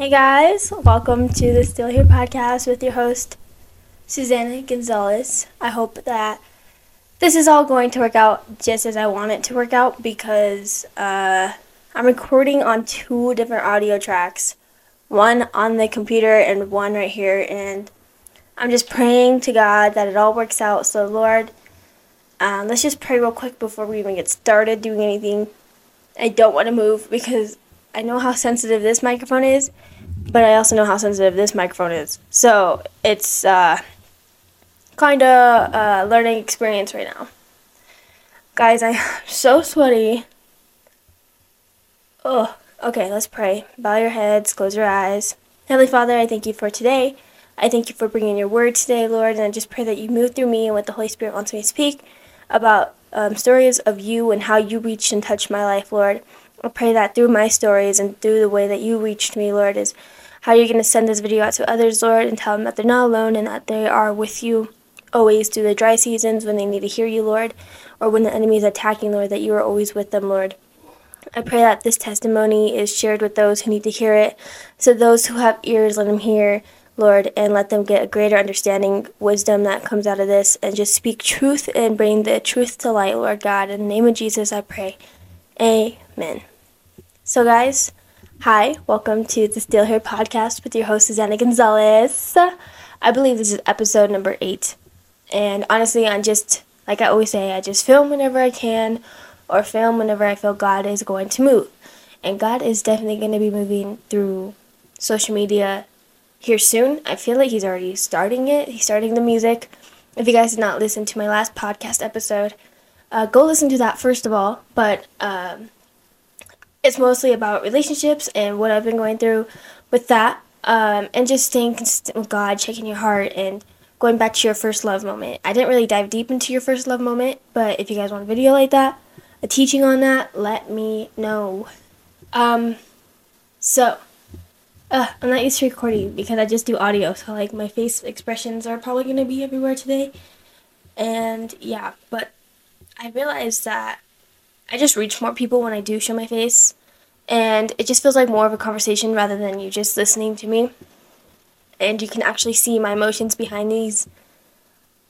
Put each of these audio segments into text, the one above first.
Hey guys, welcome to the Still Here podcast with your host, Suezana Gonzales. I hope that this is all going to work out just as I want it to work out because uh, I'm recording on two different audio tracks one on the computer and one right here. And I'm just praying to God that it all works out. So, Lord, um, let's just pray real quick before we even get started doing anything. I don't want to move because I know how sensitive this microphone is, but I also know how sensitive this microphone is. So it's uh, kind of a learning experience right now. Guys, I'm so sweaty. Oh, okay, let's pray. Bow your heads, close your eyes. Heavenly Father, I thank you for today. I thank you for bringing your word today, Lord, and I just pray that you move through me and what the Holy Spirit wants me to speak about um, stories of you and how you reached and touched my life, Lord. I pray that through my stories and through the way that you reached me, Lord, is how are you're going to send this video out to others, Lord, and tell them that they're not alone and that they are with you always through the dry seasons when they need to hear you, Lord, or when the enemy is attacking, Lord, that you are always with them, Lord. I pray that this testimony is shared with those who need to hear it. So those who have ears, let them hear, Lord, and let them get a greater understanding, wisdom that comes out of this, and just speak truth and bring the truth to light, Lord God. In the name of Jesus, I pray. Amen. So, guys, hi, welcome to the Still Here podcast with your host, Suezana Gonzales. I believe this is episode number eight. And honestly, I'm just, like I always say, I just film whenever I can or film whenever I feel God is going to move. And God is definitely going to be moving through social media here soon. I feel like He's already starting it. He's starting the music. If you guys did not listen to my last podcast episode, uh, go listen to that first of all. But um, it's mostly about relationships and what I've been going through with that. Um, and just staying consistent with God, checking your heart, and going back to your first love moment. I didn't really dive deep into your first love moment, but if you guys want a video like that, a teaching on that, let me know. Um, so, uh, I'm not used to recording because I just do audio, so like my face expressions are probably gonna be everywhere today. And yeah, but I realized that I just reach more people when I do show my face, and it just feels like more of a conversation rather than you just listening to me. And you can actually see my emotions behind these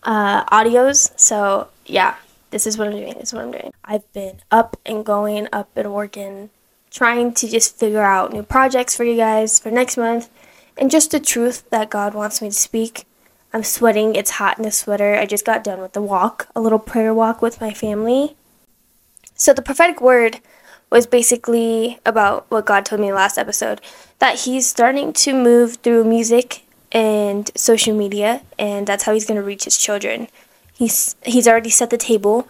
uh, audios. So yeah, this is what I'm doing. This is what I'm doing. I've been up and going, up and working, trying to just figure out new projects for you guys for next month, and just the truth that God wants me to speak. I'm sweating. It's hot in the sweater. I just got done with the walk, a little prayer walk with my family. So the prophetic word was basically about what God told me last episode that he's starting to move through music and social media and that's how he's going to reach his children. He's he's already set the table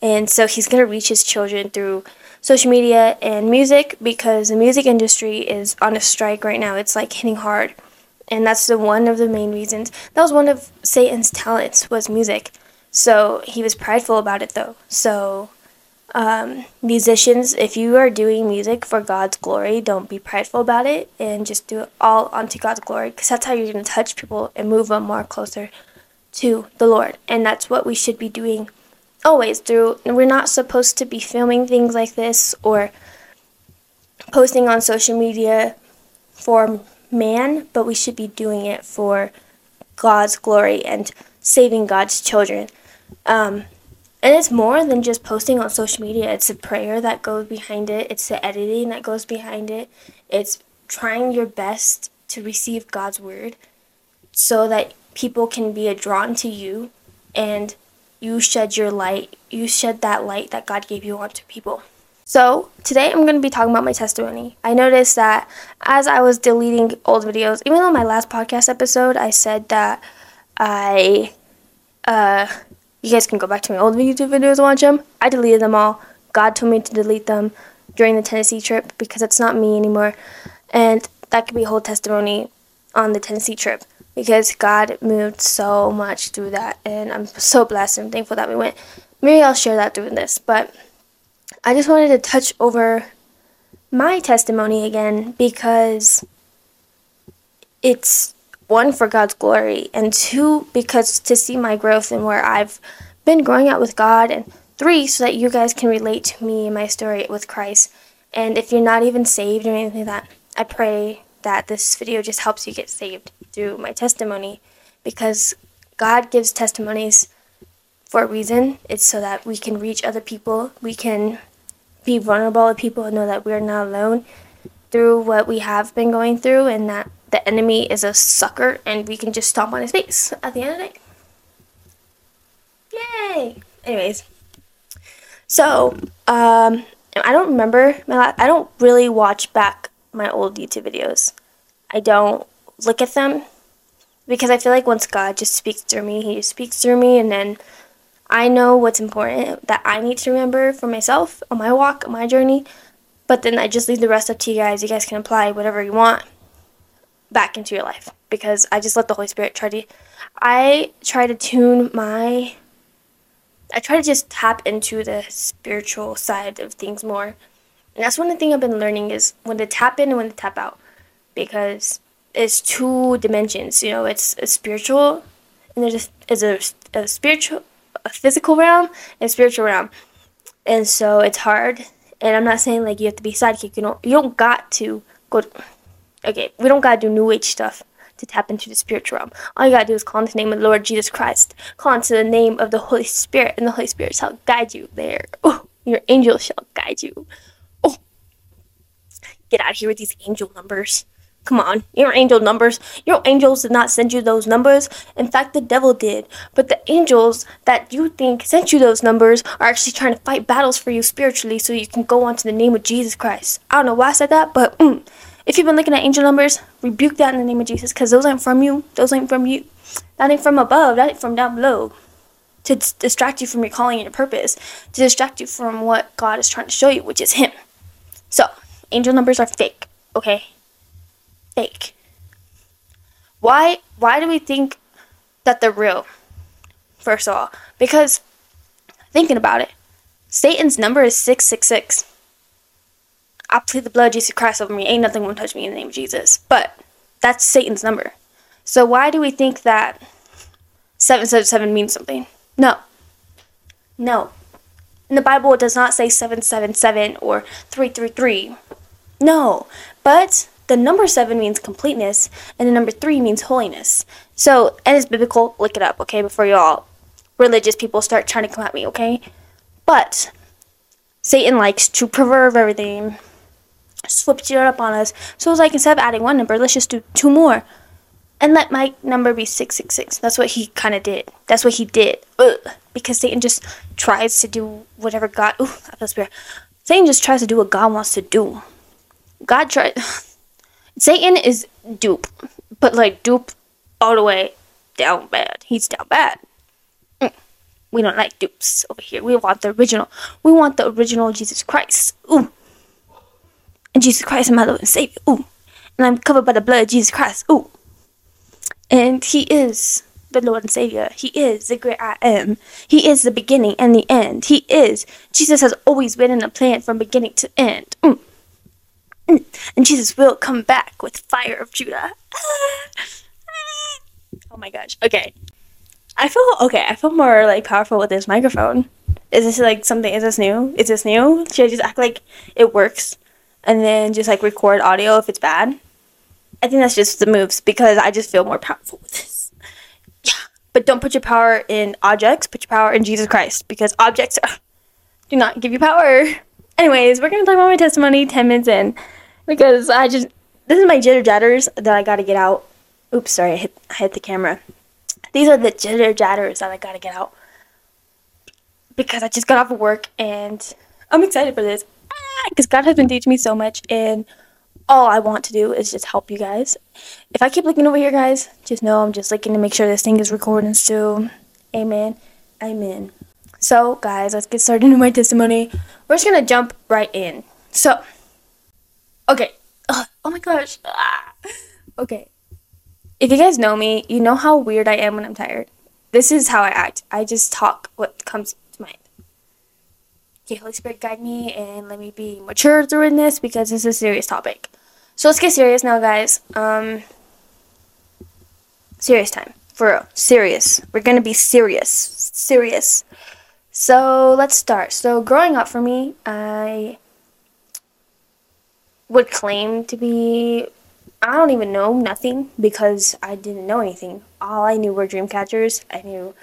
and so he's going to reach his children through social media and music because the music industry is on a strike right now. It's like hitting hard. And that's the one of the main reasons. That was one of Satan's talents was music. So he was prideful about it though. So um, musicians, if you are doing music for God's glory, don't be prideful about it and just do it all unto God's glory because that's how you're going to touch people and move them more closer to the Lord. And that's what we should be doing always through. We're not supposed to be filming things like this or posting on social media for man, but we should be doing it for God's glory and saving God's children. Um, and it's more than just posting on social media. It's a prayer that goes behind it. It's the editing that goes behind it. It's trying your best to receive God's word so that people can be drawn to you and you shed your light. You shed that light that God gave you onto people. So, today I'm going to be talking about my testimony. I noticed that as I was deleting old videos, even though my last podcast episode I said that I uh you guys can go back to my old YouTube videos and watch them. I deleted them all. God told me to delete them during the Tennessee trip because it's not me anymore. And that could be a whole testimony on the Tennessee trip because God moved so much through that. And I'm so blessed and thankful that we went. Maybe I'll share that through this. But I just wanted to touch over my testimony again because it's one for God's glory, and two because to see my growth and where I've been growing out with God, and three so that you guys can relate to me and my story with Christ. And if you're not even saved or anything like that, I pray that this video just helps you get saved through my testimony because God gives testimonies for a reason. It's so that we can reach other people. We can be vulnerable with people and know that we're not alone through what we have been going through and that the enemy is a sucker and we can just stomp on his face at the end of the day. Yay! Anyways, so um, I don't remember. My I don't really watch back my old YouTube videos. I don't look at them because I feel like once God just speaks through me, He just speaks through me, and then I know what's important that I need to remember for myself on my walk, on my journey. But then I just leave the rest up to you guys. You guys can apply whatever you want back into your life because I just let the Holy Spirit try to. I try to tune my. I try to just tap into the spiritual side of things more. And that's one of the things I've been learning is when to tap in and when to tap out. Because it's two dimensions, you know, it's a spiritual and there's a, is a, a spiritual, a physical realm and spiritual realm. And so it's hard. And I'm not saying like you have to be sidekick, you know, you don't got to go, to, okay, we don't got to do new age stuff to tap into the spiritual realm. All you gotta do is call into the name of the Lord Jesus Christ. Call into the name of the Holy Spirit, and the Holy Spirit shall guide you there. Oh, your angel shall guide you. Oh, get out of here with these angel numbers. Come on, your angel numbers. Your angels did not send you those numbers. In fact, the devil did. But the angels that you think sent you those numbers are actually trying to fight battles for you spiritually so you can go on to the name of Jesus Christ. I don't know why I said that, but mm, if you've been looking at angel numbers, rebuke that in the name of Jesus because those ain't from you. Those ain't from you. That ain't from above. That ain't from down below. To d- distract you from your calling and your purpose. To distract you from what God is trying to show you, which is Him. So, angel numbers are fake, okay? Fake. Why why do we think that they're real? First of all, because thinking about it, Satan's number is 666. I plead the blood of Jesus Christ over me. Ain't nothing gonna touch me in the name of Jesus. But that's Satan's number. So why do we think that 777 means something? No. No. In the Bible, it does not say 777 or 333. No. But the number 7 means completeness, and the number 3 means holiness. So, and it's biblical. Look it up, okay, before y'all religious people start trying to come at me, okay? But Satan likes to pervert everything switch it up on us. So I was like, instead of adding one number, let's just do two more. And let my number be 666. That's what he kind of did. That's what he did. Ugh. Because Satan just tries to do whatever God. Ooh, I feel spirit. Satan just tries to do what God wants to do. God tried. Satan is dupe. But like dupe all the way down bad. He's down bad. Mm. We don't like dupes over here. We want the original. We want the original Jesus Christ. Ooh and Jesus Christ is my Lord and Savior. Ooh. And I'm covered by the blood of Jesus Christ. Ooh. And He is the Lord and Savior. He is the great I am. He is the beginning and the end. He is. Jesus has always been in a plan from beginning to end. Mm. Mm. And Jesus will come back with fire of Judah. oh my gosh. Okay. I feel okay. I feel more like powerful with this microphone. Is this like something? Is this new? Is this new? Should I just act like it works? And then just like record audio if it's bad. I think that's just the moves because I just feel more powerful with this. Yeah. But don't put your power in objects, put your power in Jesus Christ because objects are, do not give you power. Anyways, we're going to talk about my testimony 10 minutes in because I just, this is my jitter jatters that I got to get out. Oops, sorry, I hit, I hit the camera. These are the jitter jatters that I got to get out because I just got off of work and I'm excited for this because God has been teaching me so much, and all I want to do is just help you guys. If I keep looking over here, guys, just know I'm just looking to make sure this thing is recording still. Amen. Amen. So, guys, let's get started into my testimony. We're just gonna jump right in. So, okay. Ugh, oh my gosh. Ah. Okay. If you guys know me, you know how weird I am when I'm tired. This is how I act. I just talk what comes okay, Holy Spirit, guide me and let me be mature during this because this is a serious topic. So let's get serious now, guys. Um, serious time. For real. Serious. We're gonna be serious. Serious. So let's start. So growing up for me, I would claim to be I don't even know nothing because I didn't know anything. All I knew were dream catchers. I knew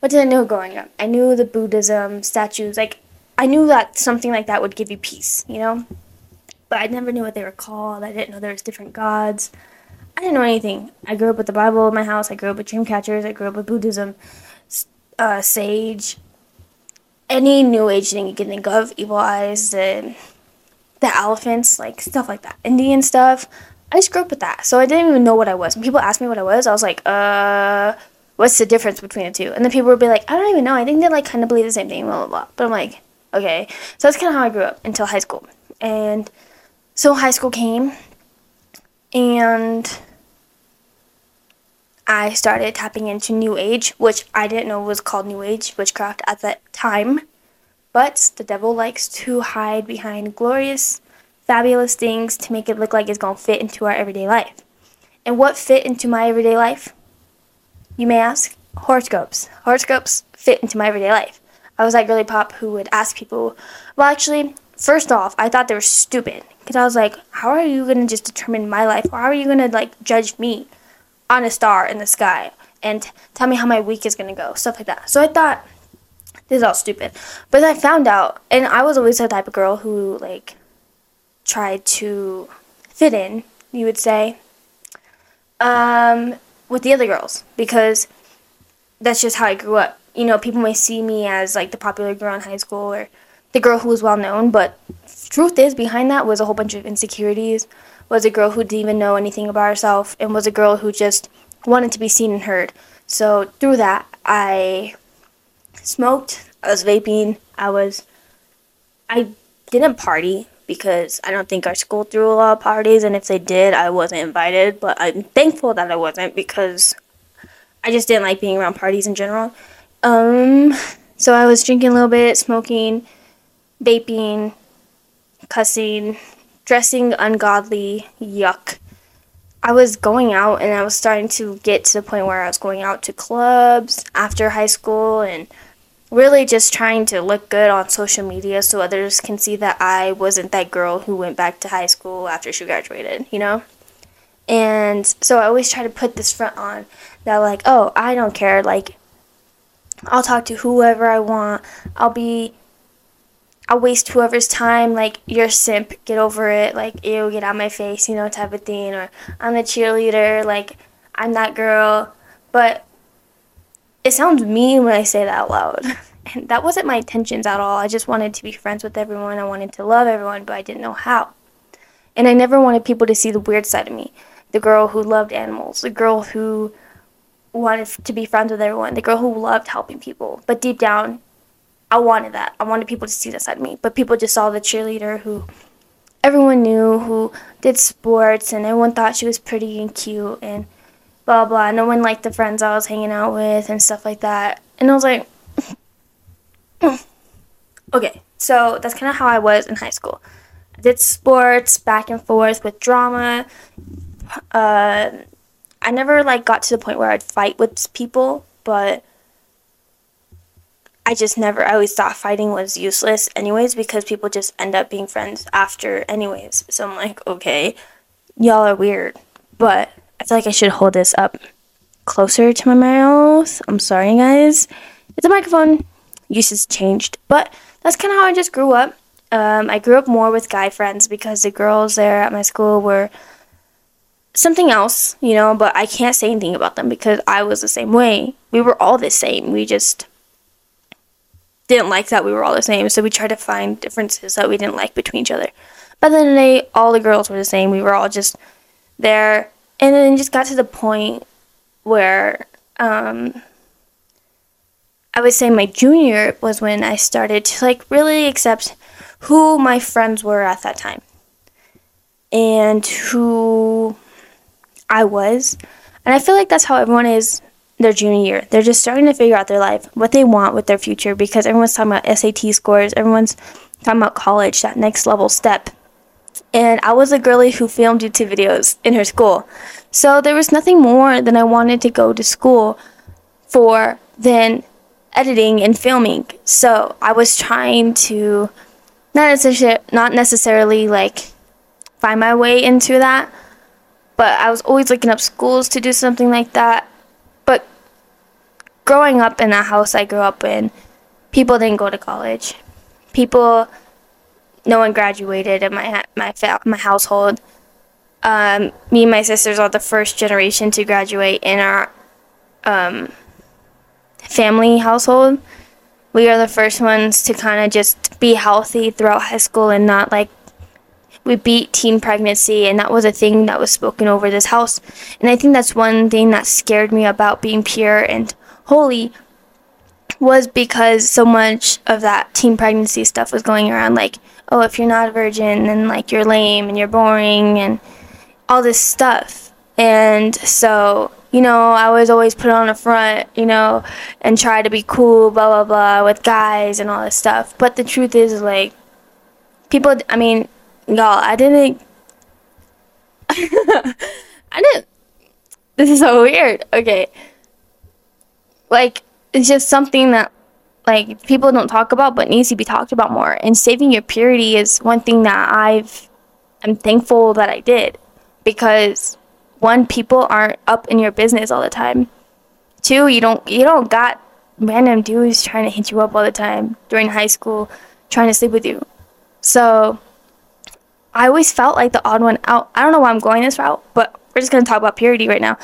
what did I know growing up? I knew the Buddhism statues. Like I knew that something like that would give you peace, you know? But I never knew what they were called. I didn't know there was different gods. I didn't know anything. I grew up with the Bible in my house. I grew up with dream catchers. I grew up with Buddhism, uh, sage, any new age thing you can think of, evil eyes, the the elephants, like stuff like that, Indian stuff. I just grew up with that, so I didn't even know what I was. When people asked me what I was, I was like, uh, what's the difference between the two? And then people would be like, I don't even know. I think they like kind of believe the same thing, blah blah blah. But I'm like, okay. So that's kind of how I grew up until high school, and so high school came, and I started tapping into New Age, which I didn't know was called New Age witchcraft at that time. But the devil likes to hide behind glorious, fabulous things to make it look like it's going to fit into our everyday life. And what fit into my everyday life? You may ask? Horoscopes. Horoscopes fit into my everyday life. I was that girly pop who would ask people, well, actually, first off, I thought they were stupid. Because I was like, how are you to just determine my life? Or how are you to, like, judge me? on a star in the sky and tell me how my week is to go, stuff like that. So I thought, this is all stupid. But I found out, and I was always the type of girl who, like, tried to fit in, you would say, um, with the other girls because that's just how I grew up. You know, people may see me as, like, the popular girl in high school or the girl who was well known, but truth is, behind that was a whole bunch of insecurities was a girl who didn't even know anything about herself and was a girl who just wanted to be seen and heard. So through that, I smoked, I was vaping, I was I didn't party because I don't think our school threw a lot of parties and if they did, I wasn't invited, but I'm thankful that I wasn't because I just didn't like being around parties in general. Um so I was drinking a little bit, smoking, vaping, cussing, dressing ungodly, yuck. I was going out and I was starting to get to the point where I was going out to clubs after high school and really just trying to look good on social media so others can see that I wasn't that girl who went back to high school after she graduated, you know? And so I always try to put this front on that, like, oh, I don't care. Like, I'll talk to whoever I want. I'll be I'll waste whoever's time, like, you're simp, get over it, like, ew, get out my face, you know, type of thing, or I'm the cheerleader, like, I'm that girl. But it sounds mean when I say that out loud. And that wasn't my intentions at all. I just wanted to be friends with everyone. I wanted to love everyone, but I didn't know how. And I never wanted people to see the weird side of me. The girl who loved animals, the girl who wanted to be friends with everyone, the girl who loved helping people. But deep down, I wanted that. I wanted people to see that side of me. But people just saw the cheerleader who everyone knew, who did sports, and everyone thought she was pretty and cute, and blah blah. No one liked the friends I was hanging out with and stuff like that. And I was like, okay, so that's kind of how I was in high school. I did sports back and forth with drama. Uh, I never like got to the point where I'd fight with people, but I just never, I always thought fighting was useless, anyways, because people just end up being friends after, anyways. So I'm like, okay, y'all are weird. But I feel like I should hold this up closer to my mouth. I'm sorry, guys. It's a microphone. Usage changed. But that's kind of how I just grew up. Um, I grew up more with guy friends because the girls there at my school were something else, you know, but I can't say anything about them because I was the same way. We were all the same. We just didn't like that we were all the same, so we tried to find differences that we didn't like between each other. By the end of the day, all the girls were the same. We were all just there, and then it just got to the point where um, I would say my junior was when I started to like really accept who my friends were at that time and who I was. And I feel like that's how everyone is their junior year. They're just starting to figure out their life, what they want with their future, because everyone's talking about SAT scores, everyone's talking about college, that next level step. And I was a girly who filmed YouTube videos in her school. So there was nothing more than I wanted to go to school for than editing and filming. So I was trying to not necessarily, not necessarily like find my way into that, but I was always looking up schools to do something like that. But growing up in the house I grew up in, people didn't go to college. People, no one graduated in my my my household. Um, me and my sisters are the first generation to graduate in our um, family household. We are the first ones to kind of just be healthy throughout high school and not like we beat teen pregnancy and that was a thing that was spoken over this house. And i think that's one thing that scared me about being pure and holy was because so much of that teen pregnancy stuff was going around like oh if you're not a virgin then like you're lame and you're boring and all this stuff. And so you know i was always put on a front you know and try to be cool blah blah blah with guys and all this stuff. But the truth is like people i mean y'all, I didn't. I didn't. This is so weird. Okay. Like, it's just something that, like, people don't talk about, but needs to be talked about more. And saving your purity is one thing that I've. I'm thankful that I did. Because, one, people aren't up in your business all the time. Two, you don't you don't got random dudes trying to hit you up all the time during high school, trying to sleep with you. So I always felt like the odd one out. I don't know why I'm going this route, but we're just going to talk about purity right now.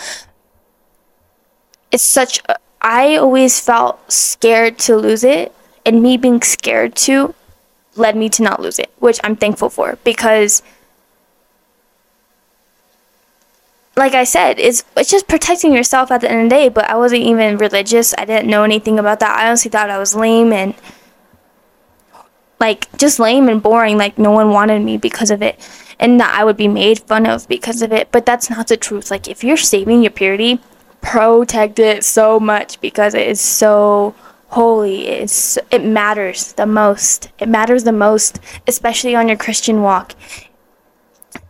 It's such a, I always felt scared to lose it, and me being scared to led me to not lose it, which I'm thankful for because like I said, it's it's just protecting yourself at the end of the day, but I wasn't even religious. I didn't know anything about that. I honestly thought I was lame and like just lame and boring like no one wanted me because of it. And that I would be made fun of because of it. But that's not the truth. Like if you're saving your purity protect it so much because it is so holy. It's it matters the most. It matters the most especially on your Christian walk.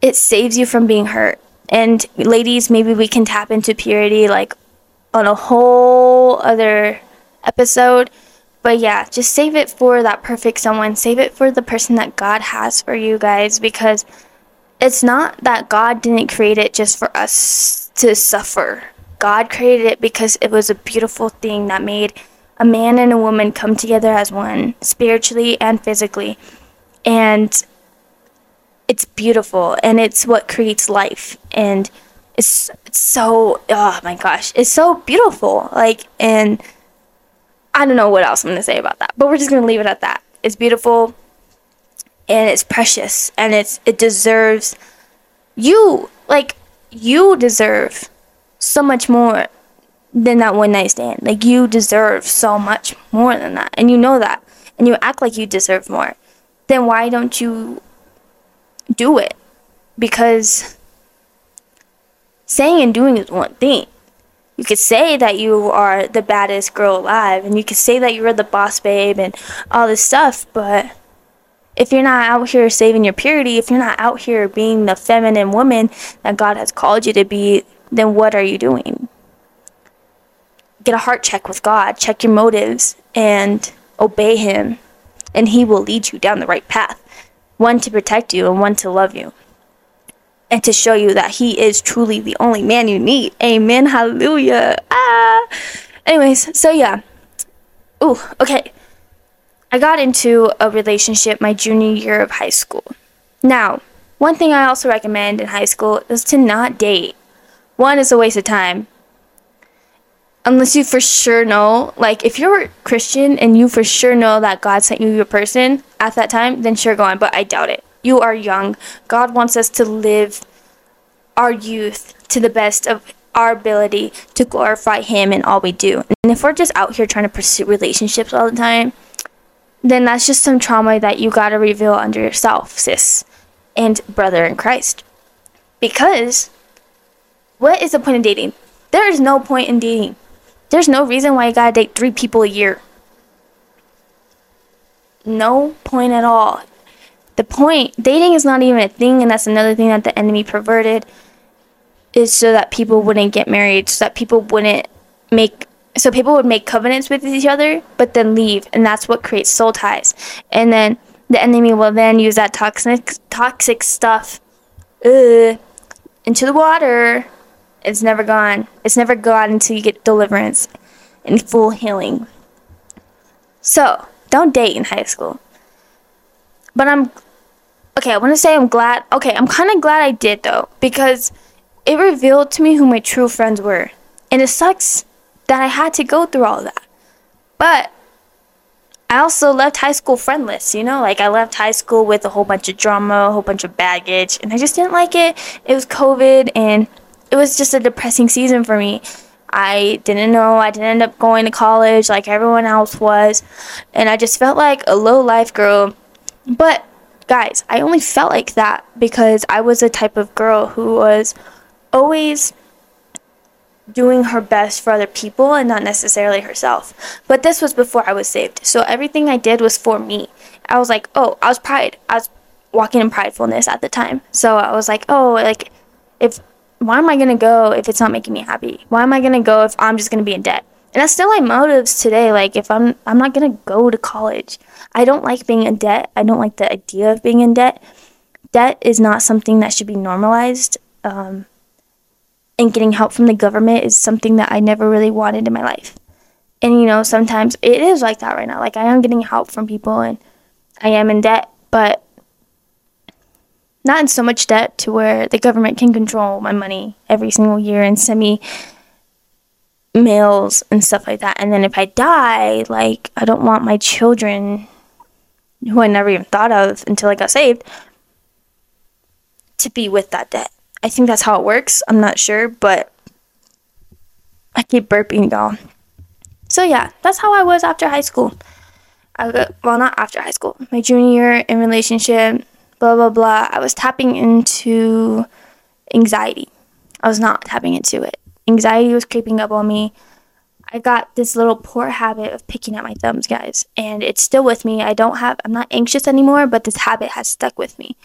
It saves you from being hurt. And ladies maybe we can tap into purity like on a whole other episode but yeah, just save it for that perfect someone. Save it for the person that God has for you guys because it's not that God didn't create it just for us to suffer. God created it because it was a beautiful thing that made a man and a woman come together as one, spiritually and physically. And it's beautiful and it's what creates life and it's, so oh my gosh it's so beautiful like and I don't know what else I'm going to say about that, but we're just going to leave it at that. It's beautiful and it's precious and it's it deserves you like you deserve so much more than that one night stand. Like you deserve so much more than that. And you know that. And you act like you deserve more. Then why don't you do it? Because saying and doing is one thing you could say that you are the baddest girl alive and you could say that you are the boss babe and all this stuff but if you're not out here saving your purity if you're not out here being the feminine woman that god has called you to be then what are you doing? Get a heart check with god. Check your motives and obey him and he will lead you down the right path one to protect you and one to love you and to show you that he is truly the only man you need. Amen. Hallelujah. Ah. Anyways, so yeah. Ooh, okay. I got into a relationship my junior year of high school. Now, one thing I also recommend in high school is to not date. One is a waste of time. Unless you for sure know, like if you're a Christian and you for sure know that God sent you your person at that time, then sure go on, but I doubt it. You are young. God wants us to live our youth to the best of our ability to glorify Him in all we do. And if we're just out here trying to pursue relationships all the time, then that's just some trauma that you gotta reveal under yourself, sis and brother in Christ. Because what is the point of dating? There is no point in dating. There's no reason why you gotta date three people a year. No point at all the point dating is not even a thing and that's another thing that the enemy perverted is so that people wouldn't get married so that people wouldn't make so people would make covenants with each other but then leave and that's what creates soul ties and then the enemy will then use that toxic toxic stuff uh, into the water, it's never gone. It's never gone until you get deliverance and full healing. So, don't date in high school. But I'm okay, I want to say I'm glad. Okay, I'm kind of glad I did though because it revealed to me who my true friends were. And it sucks that I had to go through all that. But I also left high school friendless, you know? Like, I left high school with a whole bunch of drama, a whole bunch of baggage, and I just didn't like it. It was COVID, and it was just a depressing season for me. I didn't know. I didn't end up going to college like everyone else was. And I just felt like a low life girl. But, guys, I only felt like that because I was the type of girl who was always doing her best for other people and not necessarily herself. But this was before I was saved. So everything I did was for me. I was like, oh, I was pride. I was walking in pridefulness at the time. So I was like, oh, like if why am I going to go if it's not making me happy? Why am I going to go if I'm just going to be in debt? And that's still my motives today. Like if I'm I'm not going to go to college. I don't like being in debt. I don't like the idea of being in debt. Debt is not something that should be normalized. Um, and getting help from the government is something that I never really wanted in my life. And you know, sometimes it is like that right now. Like I am getting help from people and I am in debt, but not in so much debt to where the government can control my money every single year and send me mails and stuff like that. And then if I die, like I don't want my children who I never even thought of until I got saved to be with that debt. I think that's how it works. I'm not sure, but I keep burping, y'all. So yeah, that's how I was after high school. I well, not after high school. My junior year in relationship, blah blah blah. I was tapping into anxiety. I was not tapping into it. Anxiety was creeping up on me. I got this little poor habit of picking at my thumbs, guys, and it's still with me. I don't have I'm not anxious anymore, but this habit has stuck with me.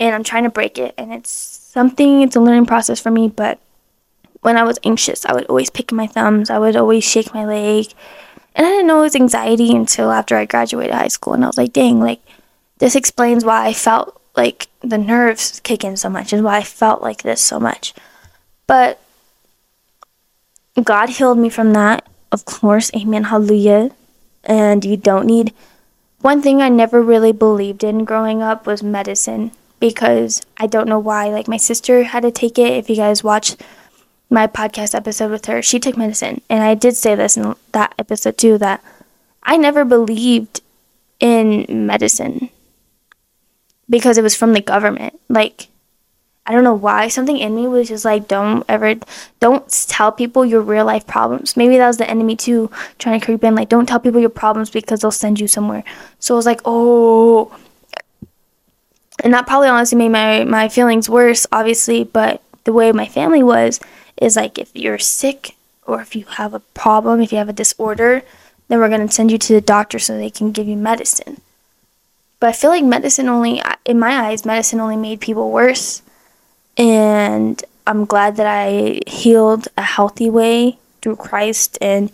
And I'm trying to break it, and it's something, it's a learning process for me, but when I was anxious, I would always pick my thumbs, I would always shake my leg. And I didn't know it was anxiety until after I graduated high school. And I was like, dang, like, this explains why I felt like the nerves kick in so much and why I felt like this so much. But God healed me from that, of course. Amen. Hallelujah. And you don't need. One thing I never really believed in growing up was medicine because I don't know why. Like my sister had to take it. If you guys watched my podcast episode with her, she took medicine. And I did say this in that episode too that I never believed in medicine because it was from the government. Like I don't know why something in me was just like don't ever don't tell people your real life problems. Maybe that was the enemy too trying to creep in like don't tell people your problems because they'll send you somewhere. So I was like, "Oh, and that probably honestly made my my feelings worse obviously but the way my family was is like if you're sick or if you have a problem if you have a disorder then we're going to send you to the doctor so they can give you medicine but i feel like medicine only in my eyes medicine only made people worse and i'm glad that i healed a healthy way through christ and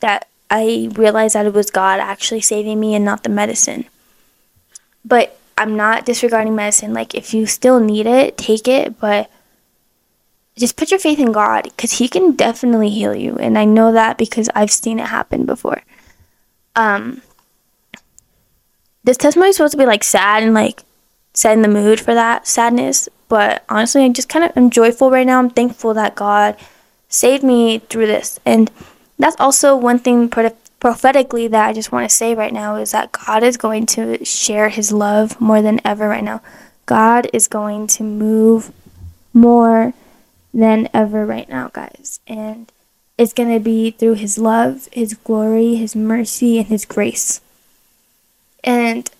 that i realized that it was god actually saving me and not the medicine but I'm not disregarding medicine. Like, if you still need it, take it, but just put your faith in God because He can definitely heal you. And I know that because I've seen it happen before. Um, this testimony is supposed to be like sad and like set in the mood for that sadness, but honestly, I just kind of am joyful right now. I'm thankful that God saved me through this. And that's also one thing prophetically that I just want to say right now is that God is going to share his love more than ever right now. God is going to move more than ever right now, guys. And it's going to be through his love, his glory, his mercy, and his grace. And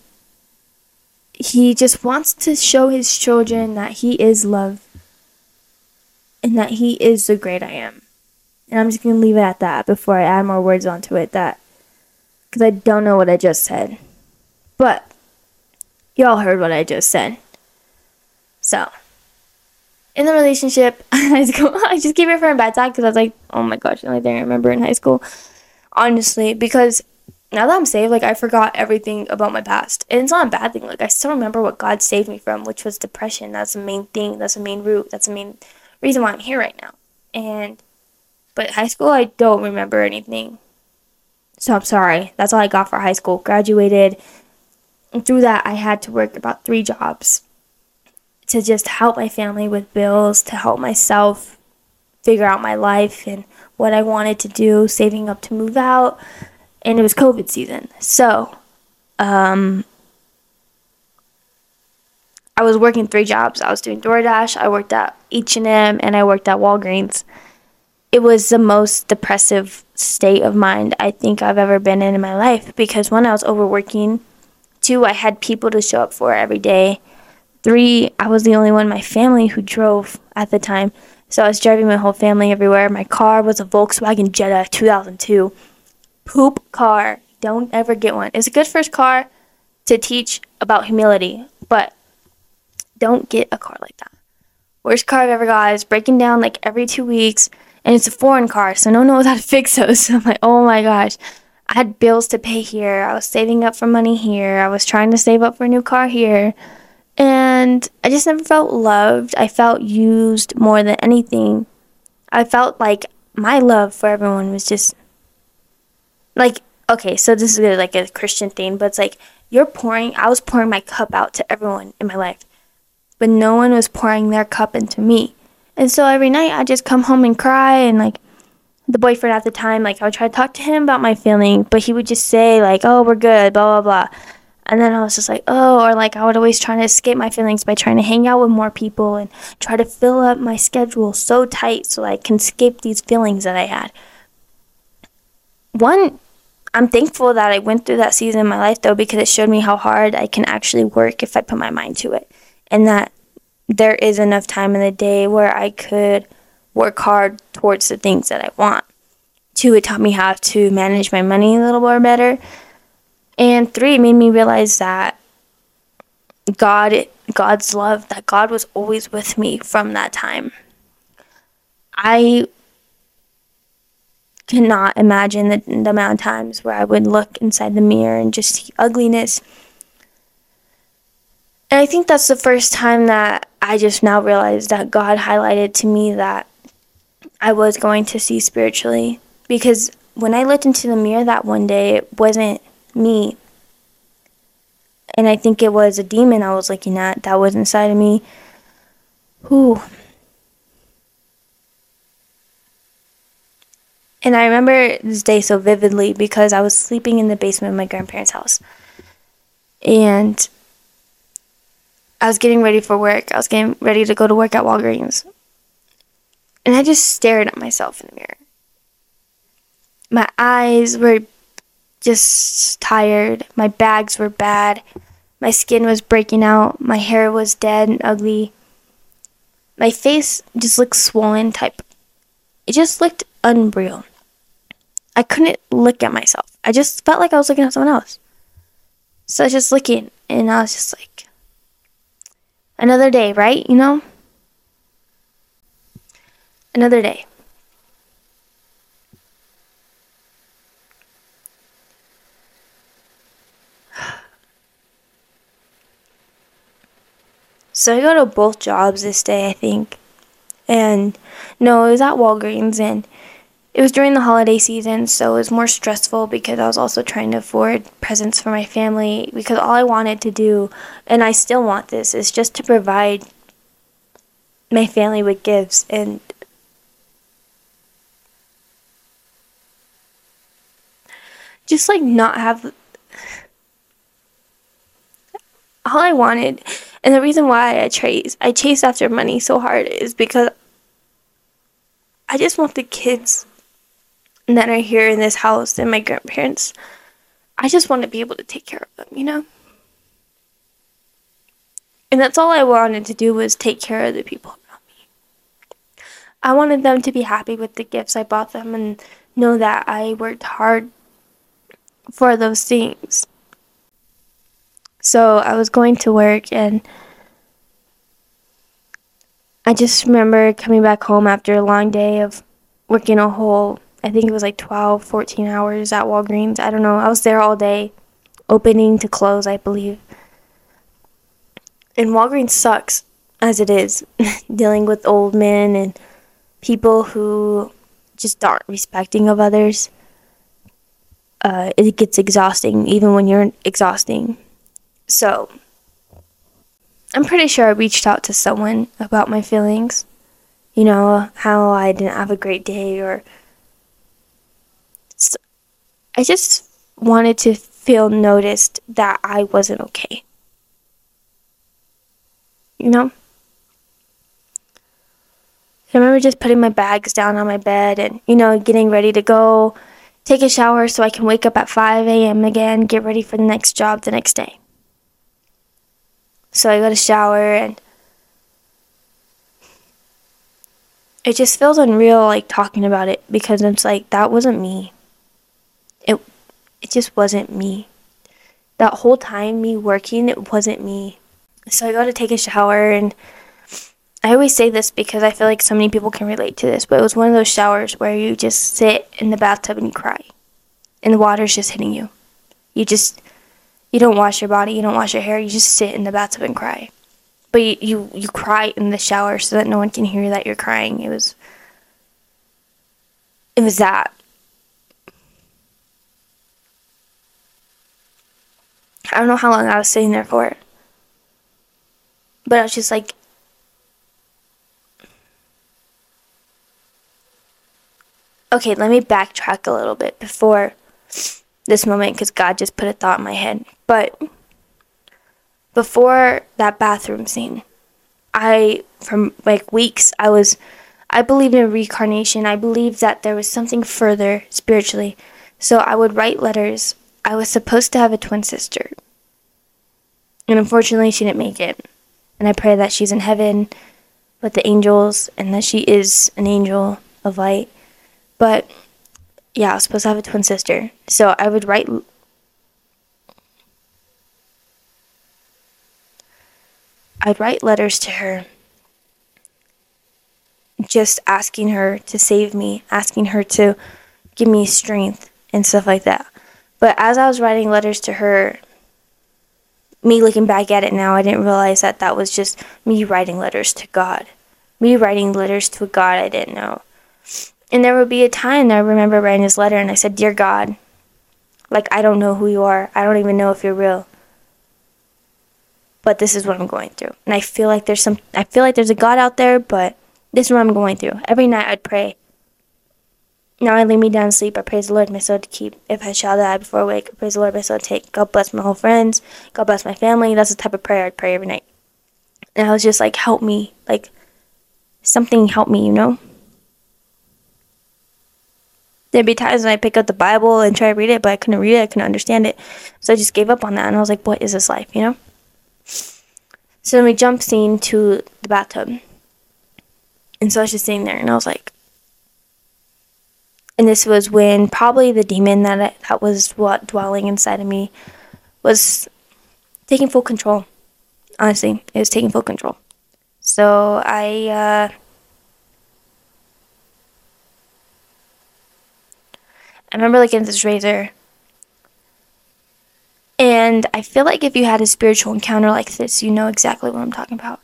he just wants to show his children that he is love and that he is the great I am. And I'm just going to leave it at that before I add more words onto it that because I don't know what I just said. But y'all heard what I just said. So, in the relationship, high school, I just keep referring back to that because I was like, oh my gosh, the only thing I remember in high school. Honestly, because now that I'm saved, like I forgot everything about my past. And it's not a bad thing. Like I still remember what God saved me from, which was depression. That's the main thing. That's the main root. That's the main reason why I'm here right now. And but high school I don't remember anything. So I'm sorry. That's all I got for high school. Graduated. And through that I had to work about three jobs to just help my family with bills, to help myself figure out my life and what I wanted to do, saving up to move out and it was COVID season. So, um, I was working three jobs. I was doing DoorDash, I worked at H&M, and I worked at Walgreens. It was the most depressive state of mind I think I've ever been in in my life because one, I was overworking. Two, I had people to show up for every day. Three, I was the only one in my family who drove at the time. So I was driving my whole family everywhere. My car was a Volkswagen Jetta 2002 poop car. Don't ever get one. It's a good first car to teach about humility, but don't get a car like that. Worst car I've ever got is breaking down like every two weeks, and it's a foreign car, so no one knows how to fix those. So I'm like, oh my gosh. I had bills to pay here. I was saving up for money here. I was trying to save up for a new car here. And I just never felt loved. I felt used more than anything. I felt like my love for everyone was just like okay, so this is like a Christian thing, but it's like you're pouring. I was pouring my cup out to everyone in my life, but no one was pouring their cup into me. And so every night I just come home and cry and like the boyfriend at the time, like I would try to talk to him about my feeling, but he would just say like, "Oh, we're good," blah blah blah. And then I was just like, oh, or like I would always try to escape my feelings by trying to hang out with more people and try to fill up my schedule so tight so I can escape these feelings that I had. One I'm thankful that I went through that season in my life though because it showed me how hard I can actually work if I put my mind to it. And that there is enough time in the day where I could work hard towards the things that I want. Two, it taught me how to manage my money a little more better. And three, it made me realize that God God's love, that God was always with me from that time. I cannot imagine the, the amount of times where I would look inside the mirror and just see ugliness. And I think that's the first time that I just now realized that God highlighted to me that I was going to see spiritually. Because when I looked into the mirror that one day, it wasn't me. And I think it was a demon I was looking at that was inside of me. Whew. And I remember this day so vividly because I was sleeping in the basement of my grandparents' house. And I was getting ready for work. I was getting ready to go to work at Walgreens. And I just stared at myself in the mirror. My eyes were just tired. My bags were bad. My skin was breaking out. My hair was dead and ugly. My face just looked swollen type. It just looked unreal. I couldn't look at myself. I just felt like I was looking at someone else. So I was just looking, and I was just like, another day, right? You know? Another day. So I go to both jobs this day, I think. And no, it was at Walgreens, and it was during the holiday season, so it was more stressful because I was also trying to afford presents for my family. Because all I wanted to do, and I still want this, is just to provide my family with gifts and just like not have all I wanted and the reason why I chase I chase after money so hard is because I just want the kids that are here in this house and my grandparents, I just want to be able to take care of them, you know? And that's all I wanted to do was take care of the people around me. I wanted them to be happy with the gifts I bought them and know that I worked hard for those things. So I was going to work and I just remember coming back home after a long day of working a whole I think it was like 12, 14 hours at Walgreens. I don't know. I was there all day, opening to close, I believe. And Walgreens sucks as it is, dealing with old men and people who just aren't respecting of others. Uh, it gets exhausting, even when you're exhausting. So, I'm pretty sure I reached out to someone about my feelings. You know, how I didn't have a great day, or I just wanted to feel noticed that I wasn't okay. You know? I remember just putting my bags down on my bed and, you know, getting ready to go take a shower so I can wake up at 5 a.m. again, get ready for the next job the next day. So I go to shower and it just feels unreal like talking about it because it's like that wasn't me. It it just wasn't me. That whole time me working it wasn't me. So I go to take a shower and I always say this because I feel like so many people can relate to this, but it was one of those showers where you just sit in the bathtub and you cry. And the water's just hitting you. You just you don't wash your body, you don't wash your hair, you just sit in the bathtub and cry. But you, you, you cry in the shower so that no one can hear that you're crying. It was it was that. I don't know how long I was sitting there for. But I was just like Okay, let me backtrack a little bit before this moment because God just put a thought in my head. But before that bathroom scene, I, from like weeks, I was, I believed in reincarnation. I believed that there was something further spiritually. So I would write letters. I was supposed to have a twin sister. And unfortunately, she didn't make it. And I pray that she's in heaven with the angels and that she is an angel of light. But yeah, I was supposed to have a twin sister. So I would write. I'd write letters to her just asking her to save me, asking her to give me strength and stuff like that. But as I was writing letters to her, me looking back at it now, I didn't realize that that was just me writing letters to God. Me writing letters to a God I didn't know. And there would be a time that I remember writing this letter and I said, Dear God, like, I don't know who you are. I don't even know if you're real. But this is what I'm going through. And I feel like there's some, I feel like there's a God out there, but this is what I'm going through. Every night I'd pray. Now I lay me down to sleep. I praise the Lord, my soul to keep. If I shall die before I wake, I praise the Lord, my soul to take. God bless my whole friends. God bless my family. That's the type of prayer I'd pray every night. And I was just like, help me. Like, something help me, you know? There'd be times when I pick up the Bible and try to read it, but I couldn't read it. I couldn't understand it. So I just gave up on that. And I was like, what is this life, you know? So then we jump scene to the bathtub. And so I was just sitting there and I was like, and this was when probably the demon that that was what dwelling inside of me was taking full control. Honestly, it was taking full control. So I uh, I remember looking at this razor. And I feel like if you had a spiritual encounter like this, you know exactly what I'm talking about.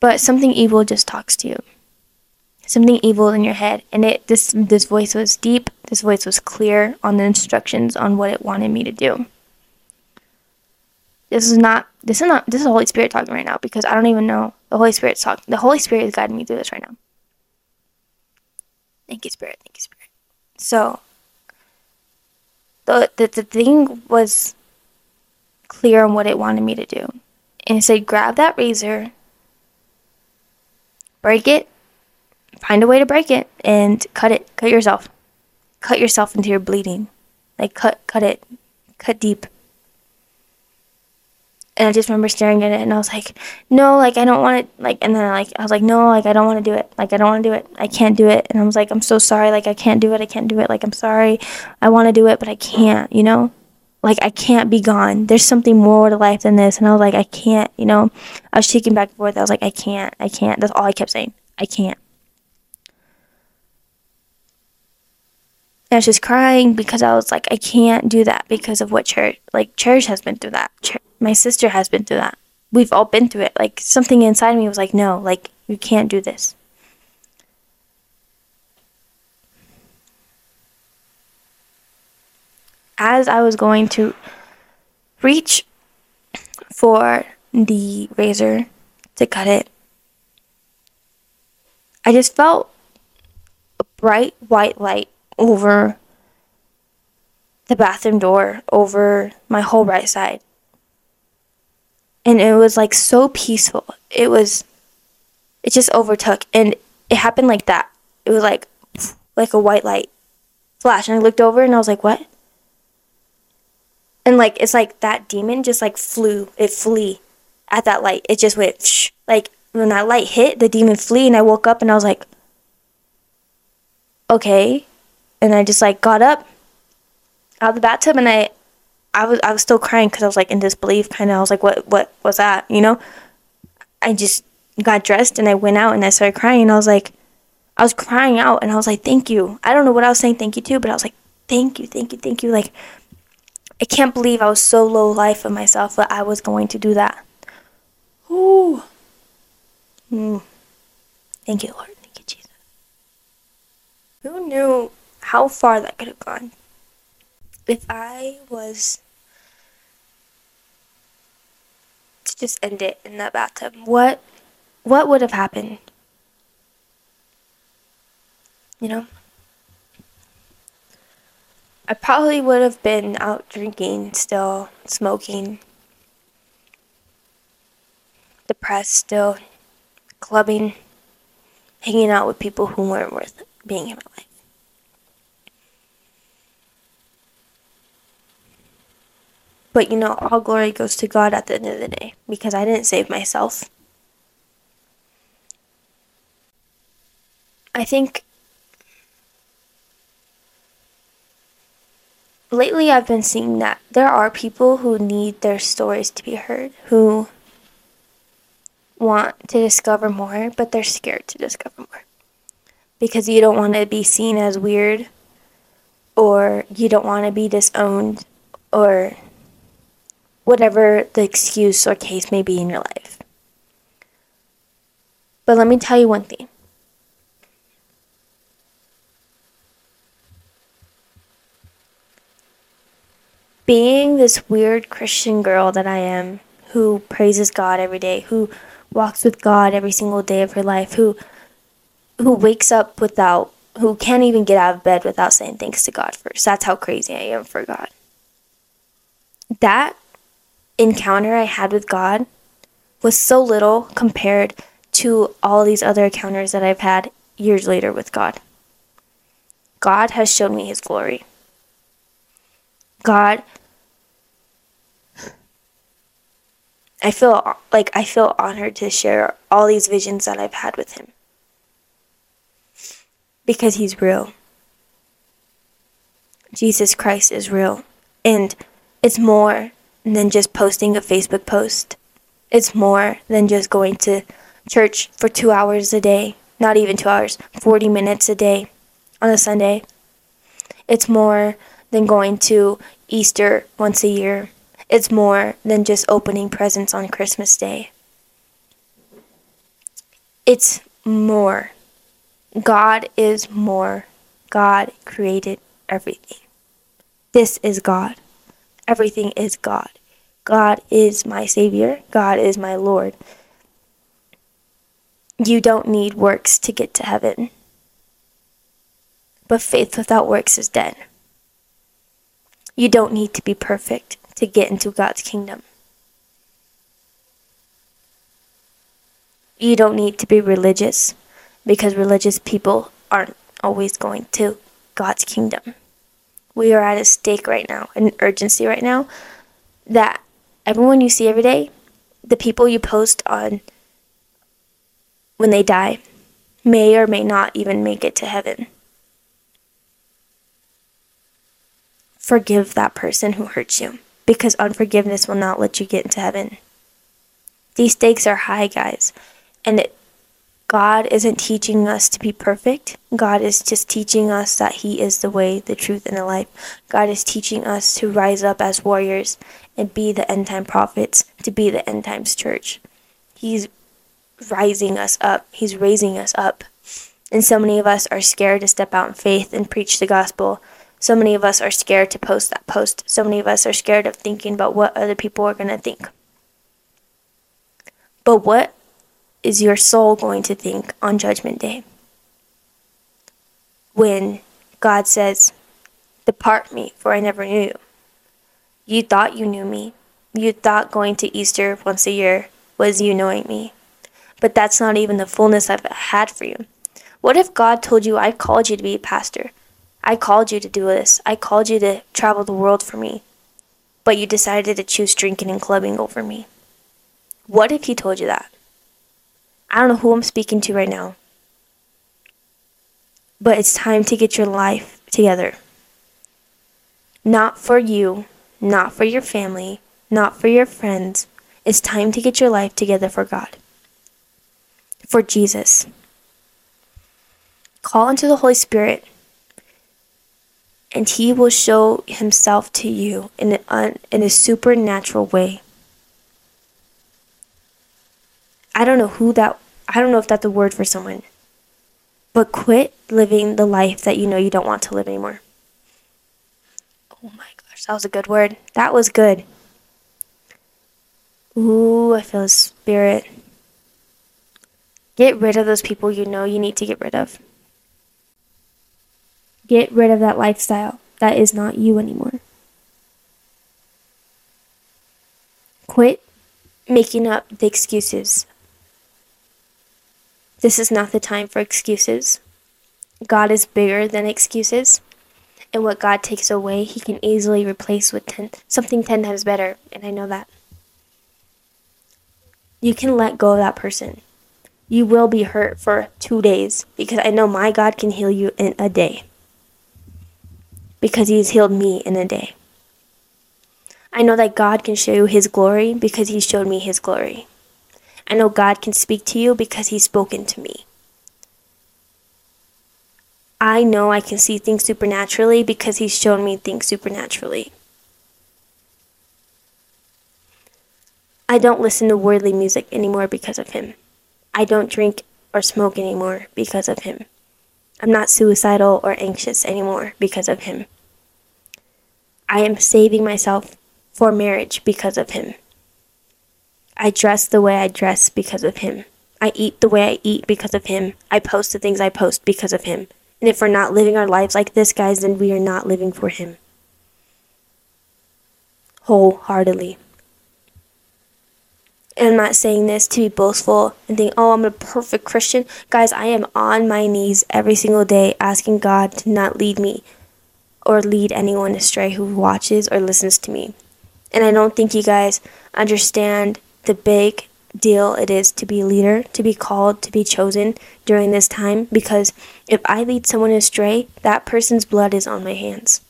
But something evil just talks to you. Something evil in your head. And it this this voice was deep, this voice was clear on the instructions on what it wanted me to do. This is not this is not this is the Holy Spirit talking right now because I don't even know the Holy Spirit's talking. The Holy Spirit is guiding me through this right now. Thank you, Spirit. Thank you, Spirit. So the, the, the thing was clear on what it wanted me to do. And it said, grab that razor, break it, find a way to break it, and cut it. Cut yourself. Cut yourself into your bleeding. Like, cut, cut it. Cut deep. And I just remember staring at it and I was like, no, like, I don't want to, like, and then like, I was like, no, like, I don't want to do it. Like, I don't want to do it. I can't do it. And I was like, I'm so sorry. Like, I can't do it. I can't do it. Like, I'm sorry. I want to do it, but I can't, you know? Like, I can't be gone. There's something more to life than this. And I was like, I can't, you know? I was shaking back and forth. I was like, I can't. I can't. That's all I kept saying. I can't. And I was just crying because I was like, I can't do that because of what church, like, church has been through that. My sister has been through that. We've all been through it. Like, something inside me was like, no, like, you can't do this. As I was going to reach for the razor to cut it, I just felt a bright white light over the bathroom door, over my whole right side. And it was like so peaceful. It was, it just overtook. And it happened like that. It was like, like a white light flash. And I looked over and I was like, what? And like, it's like that demon just like flew, it flee at that light. It just went, like when that light hit, the demon flee. And I woke up and I was like, okay. And I just like got up out of the bathtub and I, I was I was still crying because I was like in disbelief kind of. I was like, what what was that? You know. I just got dressed and I went out and I started crying and I was like, I was crying out and I was like, thank you. I don't know what I was saying thank you to, but I was like, thank you, thank you, thank you. Like, I can't believe I was so low life of myself that I was going to do that. Ooh. Mm. Thank you, Lord. Thank you, Jesus. Who knew how far that could have gone? If I was to just end it in that bathtub, what what would have happened? You know? I probably would have been out drinking still, smoking, depressed still, clubbing, hanging out with people who weren't worth being in my life. But you know, all glory goes to God at the end of the day because I didn't save myself. I think lately I've been seeing that there are people who need their stories to be heard, who want to discover more, but they're scared to discover more. Because you don't want to be seen as weird, or you don't want to be disowned, or whatever the excuse or case may be in your life. But let me tell you one thing. Being this weird Christian girl that I am, who praises God every day, who walks with God every single day of her life, who who wakes up without who can't even get out of bed without saying thanks to God first. That's how crazy I am for God. That encounter I had with God was so little compared to all these other encounters that I've had years later with God. God has shown me his glory. God I feel like I feel honored to share all these visions that I've had with him. Because he's real. Jesus Christ is real. And it's more than just posting a Facebook post. It's more than just going to church for two hours a day, not even two hours, 40 minutes a day on a Sunday. It's more than going to Easter once a year. It's more than just opening presents on Christmas Day. It's more. God is more. God created everything. This is God. Everything is God. God is my Savior. God is my Lord. You don't need works to get to heaven. But faith without works is dead. You don't need to be perfect to get into God's kingdom. You don't need to be religious because religious people aren't always going to God's kingdom. We are at a stake right now, an urgency right now, that everyone you see every day, the people you post on when they die, may or may not even make it to heaven. Forgive that person who hurts you because unforgiveness will not let you get into heaven. These stakes are high, guys, and it, God isn't teaching us to be perfect. God is just teaching us that He is the way, the truth, and the life. God is teaching us to rise up as warriors and be the end time prophets, to be the end times church. He's rising us up, He's raising us up. And so many of us are scared to step out in faith and preach the gospel. So many of us are scared to post that post. So many of us are scared of thinking about what other people are going to think. But what is your soul going to think on Judgment Day? When God says, Depart me, for I never knew you. You thought you knew me. You thought going to Easter once a year was you knowing me. But that's not even the fullness I've had for you. What if God told you, I called you to be a pastor? I called you to do this. I called you to travel the world for me. But you decided to choose drinking and clubbing over me. What if He told you that? I don't know who I'm speaking to right now. But it's time to get your life together. Not for you, not for your family, not for your friends. It's time to get your life together for God. For Jesus. Call into the Holy Spirit, and He will show Himself to you in in a supernatural way. I don't know who that, I don't know if that's a word for someone, but quit living the life that you know you don't want to live anymore. Oh my gosh, that was a good word. That was good. Ooh, I feel a spirit. Get rid of those people you know you need to get rid of. Get rid of that lifestyle that is not you anymore. Quit making up the excuses this is not the time for excuses. God is bigger than excuses. And what God takes away, He can easily replace with ten, something 10 times better. And I know that. You can let go of that person. You will be hurt for two days because I know my God can heal you in a day. Because He's healed me in a day. I know that God can show you His glory because He showed me His glory. I know God can speak to you because He's spoken to me. I know I can see things supernaturally because He's shown me things supernaturally. I don't listen to worldly music anymore because of Him. I don't drink or smoke anymore because of Him. I'm not suicidal or anxious anymore because of Him. I am saving myself for marriage because of Him. I dress the way I dress because of him. I eat the way I eat because of him. I post the things I post because of him. And if we're not living our lives like this, guys, then we are not living for him. Wholeheartedly. And I'm not saying this to be boastful and think, oh, I'm a perfect Christian. Guys, I am on my knees every single day asking God to not lead me or lead anyone astray who watches or listens to me. And I don't think you guys understand the big deal it is to be a leader, to be called, to be chosen during this time because if I lead someone astray, that person's blood is on my hands.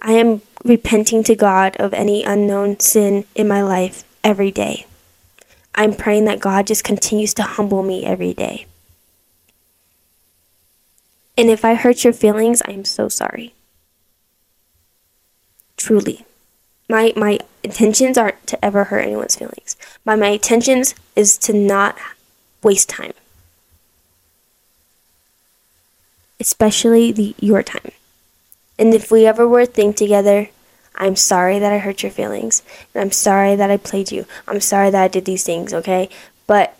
I am repenting to God of any unknown sin in my life every day. I'm praying that God just continues to humble me every day. And if I hurt your feelings, I'm so sorry. Truly my my intentions aren't to ever hurt anyone's feelings. But my intentions is to not waste time. Especially the your time. And if we ever were a thing together, I'm sorry that I hurt your feelings. And I'm sorry that I played you. I'm sorry that I did these things, okay? But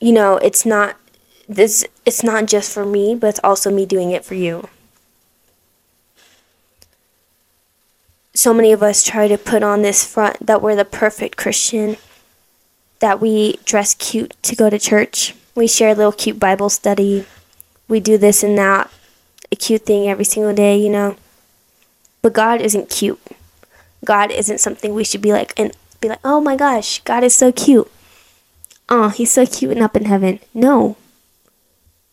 you know, it's not this it's not just for me, but it's also me doing it for you. So many of us try to put on this front that we're the perfect Christian, that we dress cute to go to church, we share a little cute Bible study, we do this and that, a cute thing every single day, you know. But God isn't cute. God isn't something we should be like and be like, oh my gosh, God is so cute. Oh, he's so cute and up in heaven. No.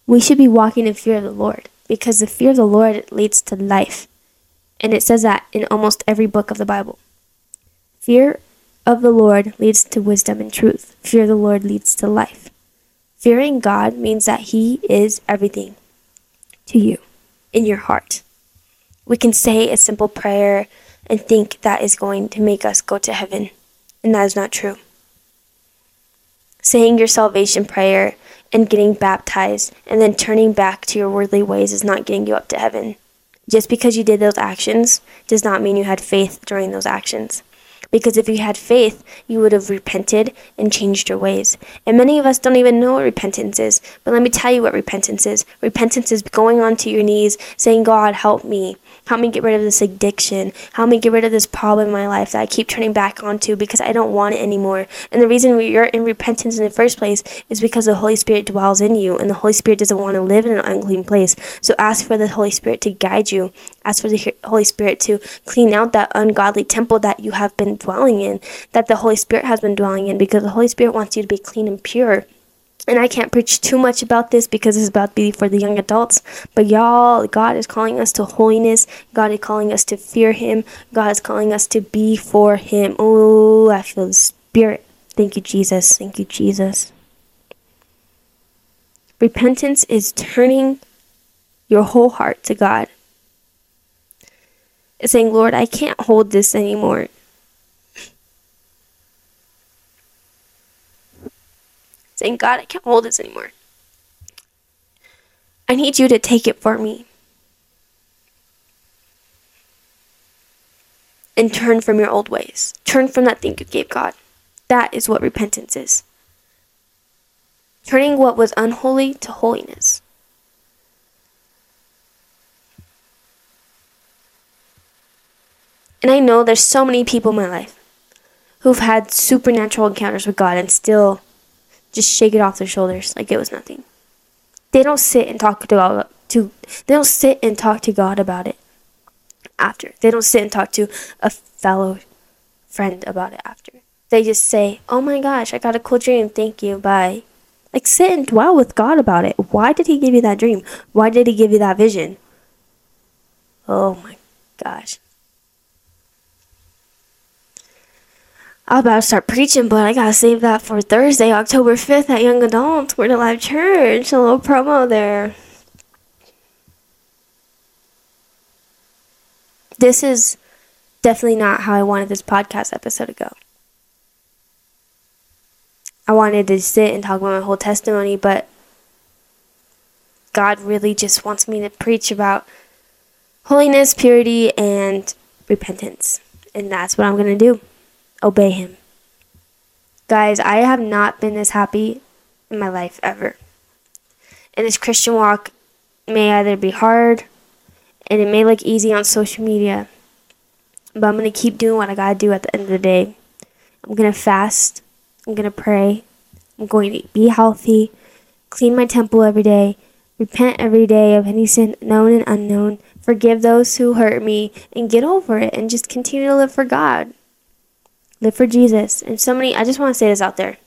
We should be walking in fear of the Lord because the fear of the Lord leads to life. And it says that in almost every book of the Bible. Fear of the Lord leads to wisdom and truth. Fear of the Lord leads to life. Fearing God means that He is everything to you in your heart. We can say a simple prayer and think that is going to make us go to heaven, and that is not true. Saying your salvation prayer and getting baptized and then turning back to your worldly ways is not getting you up to heaven. Just because you did those actions does not mean you had faith during those actions. Because if you had faith, you would have repented and changed your ways. And many of us don't even know what repentance is. But let me tell you what repentance is. Repentance is going onto your knees, saying, God, help me. Help me get rid of this addiction. Help me get rid of this problem in my life that I keep turning back onto because I don't want it anymore. And the reason you're in repentance in the first place is because the Holy Spirit dwells in you, and the Holy Spirit doesn't want to live in an unclean place. So ask for the Holy Spirit to guide you. Ask for the Holy Spirit to clean out that ungodly temple that you have been dwelling in, that the Holy Spirit has been dwelling in, because the Holy Spirit wants you to be clean and pure and I can't preach too much about this because it's about be for the young adults. But y'all, God is calling us to holiness. God is calling us to fear Him. God is calling us to be for Him. Oh, I feel the Spirit. Thank you, Jesus. Thank you, Jesus. Repentance is turning your whole heart to God. It's saying, Lord, I can't hold this anymore. Saying, God, I can't hold this anymore. I need you to take it for me. And turn from your old ways. Turn from that thing you gave God. That is what repentance is. Turning what was unholy to holiness. And I know there's so many people in my life who've had supernatural encounters with God and still just shake it off their shoulders like it was nothing. They don't sit and talk to God to they don't sit and talk to God about it after. They don't sit and talk to a fellow friend about it after. They just say, "Oh my gosh, I got a cool dream. Thank you. Bye." Like sit and dwell with God about it. Why did he give you that dream? Why did he give you that vision? Oh my gosh. I was about to start preaching, but I gotta save that for Thursday, October 5th at Young Adults. Word Alive Church. A little promo there. This is definitely not how I wanted this podcast episode to go. I wanted to sit and talk about my whole testimony, but God really just wants me to preach about holiness, purity, and repentance. And that's what I'm going to do obey Him. Guys, I have not been this happy in my life ever. And this Christian walk may either be hard and it may look easy on social media, but I'm going to keep doing what I got to do at the end of the day. I'm going to fast. I'm going to pray. I'm going to be healthy, clean my temple every day, repent every day of any sin known and unknown, forgive those who hurt me, and get over it and just continue to live for God. Live for Jesus. And so many, I just want to say this out there.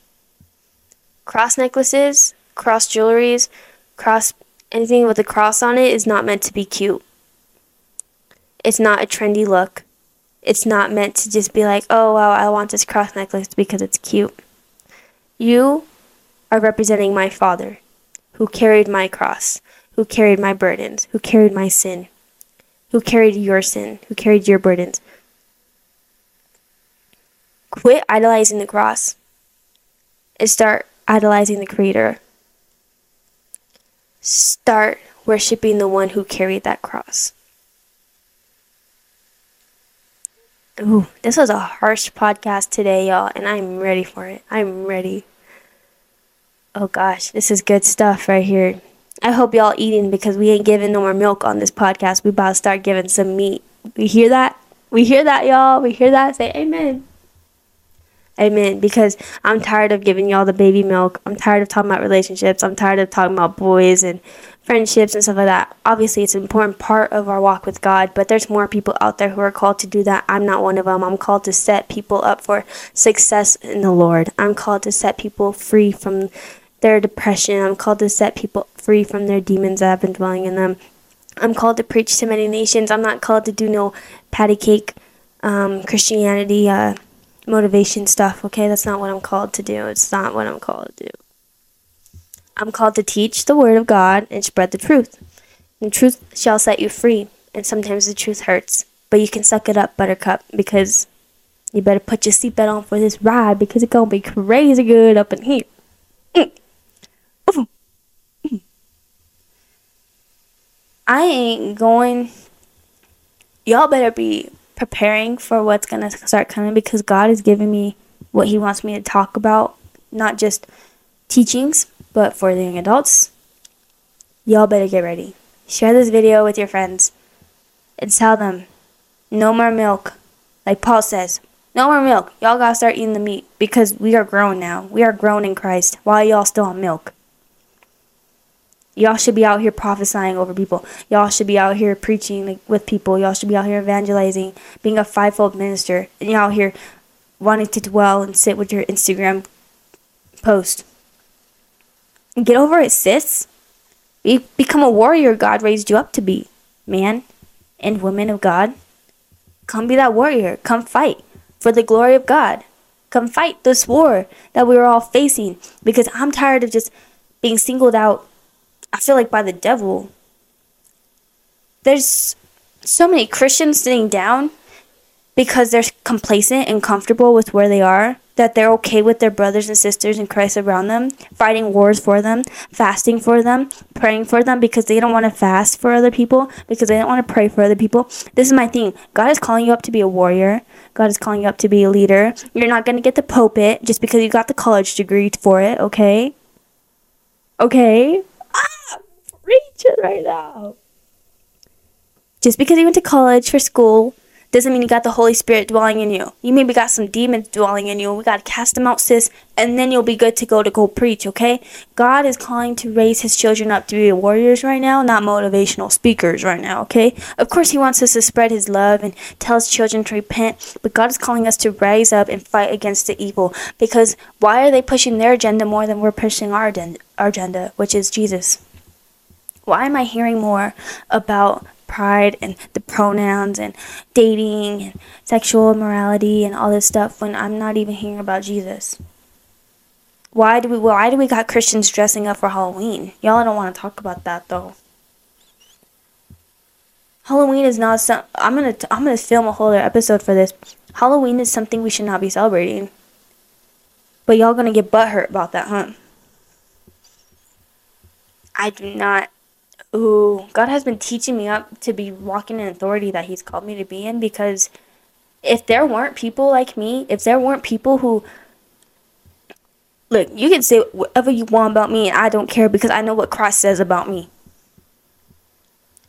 Cross necklaces, cross jewelries, cross anything with a cross on it is not meant to be cute. It's not a trendy look. It's not meant to just be like, oh, wow, I want this cross necklace because it's cute. You are representing my Father, who carried my cross, who carried my burdens, who carried my sin, who carried your sin, who carried your burdens, Quit idolizing the cross and start idolizing the Creator. Start worshiping the one who carried that cross. Ooh, this was a harsh podcast today, y'all, and I'm ready for it. I'm ready. Oh gosh, this is good stuff right here. I hope y'all eating because we ain't giving no more milk on this podcast. We about to start giving some meat. We hear that? We hear that, y'all. We hear that. Say amen. Amen. Because I'm tired of giving y'all the baby milk. I'm tired of talking about relationships. I'm tired of talking about boys and friendships and stuff like that. Obviously, it's an important part of our walk with God, but there's more people out there who are called to do that. I'm not one of them. I'm called to set people up for success in the Lord. I'm called to set people free from their depression. I'm called to set people free from their demons that have been dwelling in them. I'm called to preach to many nations. I'm not called to do no patty cake um, Christianity. Uh, motivation stuff, okay? That's not what I'm called to do. It's not what I'm called to do. I'm called to teach the word of God and spread the truth. The truth shall set you free, and sometimes the truth hurts, but you can suck it up, buttercup, because you better put your seatbelt on for this ride because it's gonna be crazy good up in here. I ain't going. Y'all better be preparing for what's going to start coming because God is giving me what He wants me to talk about, not just teachings, but for the young adults. Y'all better get ready. Share this video with your friends and tell them no more milk. Like Paul says, no more milk. Y'all gotta start eating the meat because we are grown now. We are grown in Christ. Why y'all still on milk? Y'all should be out here prophesying over people. Y'all should be out here preaching with people. Y'all should be out here evangelizing, being a fivefold minister. And y'all here wanting to dwell and sit with your Instagram post. Get over it, sis. Be- become a warrior God raised you up to be, man and woman of God. Come be that warrior. Come fight for the glory of God. Come fight this war that we are all facing because I'm tired of just being singled out I feel like by the devil. There's so many Christians sitting down because they're complacent and comfortable with where they are, that they're okay with their brothers and sisters in Christ around them, fighting wars for them, fasting for them, praying for them because they don't want to fast for other people, because they don't want to pray for other people. This is my thing. God is calling you up to be a warrior. God is calling you up to be a leader. You're not going to get the pulpit just because you got the college degree for it, okay? Okay? Preaching right now. Just because you went to college for school doesn't mean you got the Holy Spirit dwelling in you. You maybe got some demons dwelling in you. We got to cast them out, sis, and then you'll be good to go to go preach, okay? God is calling to raise his children up to be warriors right now, not motivational speakers right now, okay? Of course, he wants us to spread his love and tell his children to repent, but God is calling us to rise up and fight against the evil because why are they pushing their agenda more than we're pushing our agenda, our agenda which is Jesus? Why am I hearing more about pride and the pronouns and dating and sexual morality and all this stuff when I'm not even hearing about Jesus? Why do we why do we got Christians dressing up for Halloween? Y'all don't want to talk about that though. Halloween is not some I'm going to I'm going to film a whole other episode for this. Halloween is something we should not be celebrating. But y'all going to get butthurt about that, huh? I do not ooh, God has been teaching me up to be walking in authority that He's called me to be in because if there weren't people like me, if there weren't people who look, you can say whatever you want about me, and I don't care because I know what Christ says about me.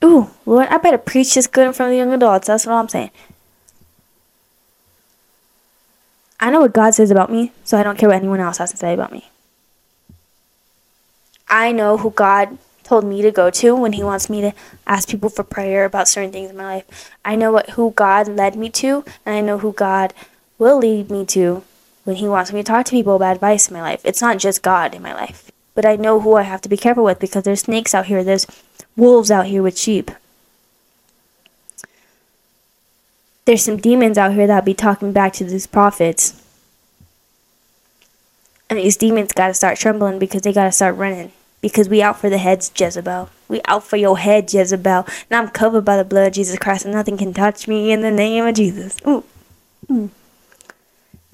Ooh, Lord, I better preach this good in front of the young adults. That's what I'm saying. I know what God says about me, so I don't care what anyone else has to say about me. I know who God told me to go to when he wants me to ask people for prayer about certain things in my life. I know what who God led me to and I know who God will lead me to when he wants me to talk to people about advice in my life. It's not just God in my life. But I know who I have to be careful with because there's snakes out here, there's wolves out here with sheep. There's some demons out here that'll be talking back to these prophets. And these demons got to start trembling because they got to start running because we out for the heads, Jezebel. We out for your head, Jezebel. And I'm covered by the blood of Jesus Christ, and nothing can touch me in the name of Jesus. Ooh. Mm.